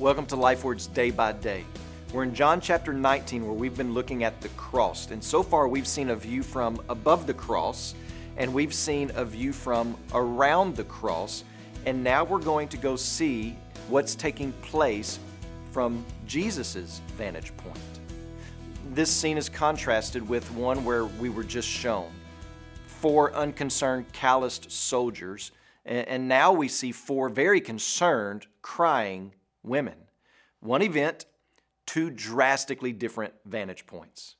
Welcome to LifeWords Day by Day. We're in John chapter 19 where we've been looking at the cross. And so far we've seen a view from above the cross and we've seen a view from around the cross. And now we're going to go see what's taking place from Jesus' vantage point. This scene is contrasted with one where we were just shown four unconcerned, calloused soldiers. And now we see four very concerned, crying women. One event, two drastically different vantage points.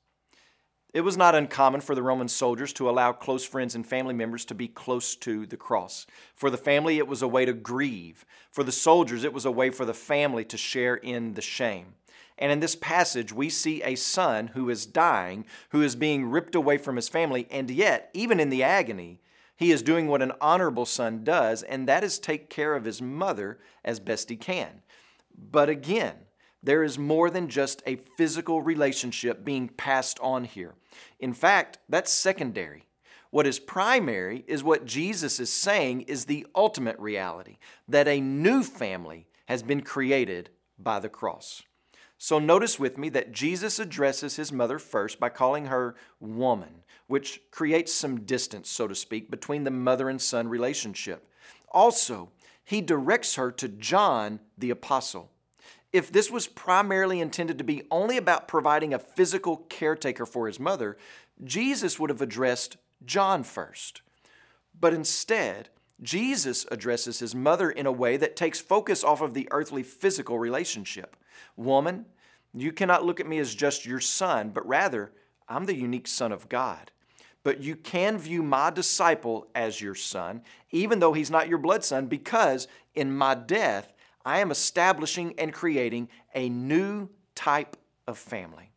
It was not uncommon for the Roman soldiers to allow close friends and family members to be close to the cross. For the family, it was a way to grieve. For the soldiers, it was a way for the family to share in the shame. And in this passage, we see a son who is dying, who is being ripped away from his family, and yet, even in the agony, he is doing what an honorable son does, and that is take care of his mother as best he can. But again, there is more than just a physical relationship being passed on here. In fact, that's secondary. What is primary is what Jesus is saying is the ultimate reality that a new family has been created by the cross. So notice with me that Jesus addresses his mother first by calling her woman, which creates some distance, so to speak, between the mother and son relationship. Also, he directs her to John the apostle. If this was primarily intended to be only about providing a physical caretaker for his mother, Jesus would have addressed John first. But instead, Jesus addresses his mother in a way that takes focus off of the earthly physical relationship. Woman, you cannot look at me as just your son, but rather, I'm the unique Son of God. But you can view my disciple as your son, even though he's not your blood son, because in my death, I am establishing and creating a new type of family.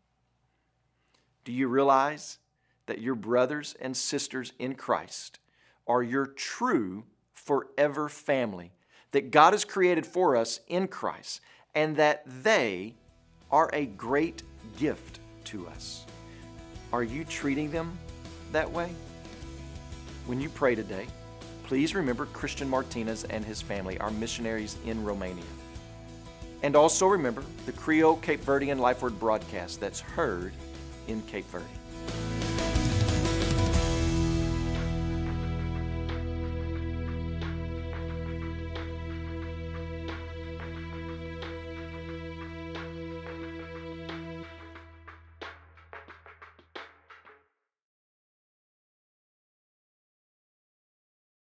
Do you realize that your brothers and sisters in Christ are your true forever family that God has created for us in Christ and that they are a great gift to us? Are you treating them that way? When you pray today, please remember Christian Martinez and his family, our missionaries in Romania. And also remember the Creole Cape Verdean Life Word broadcast that's heard in Cape Verde.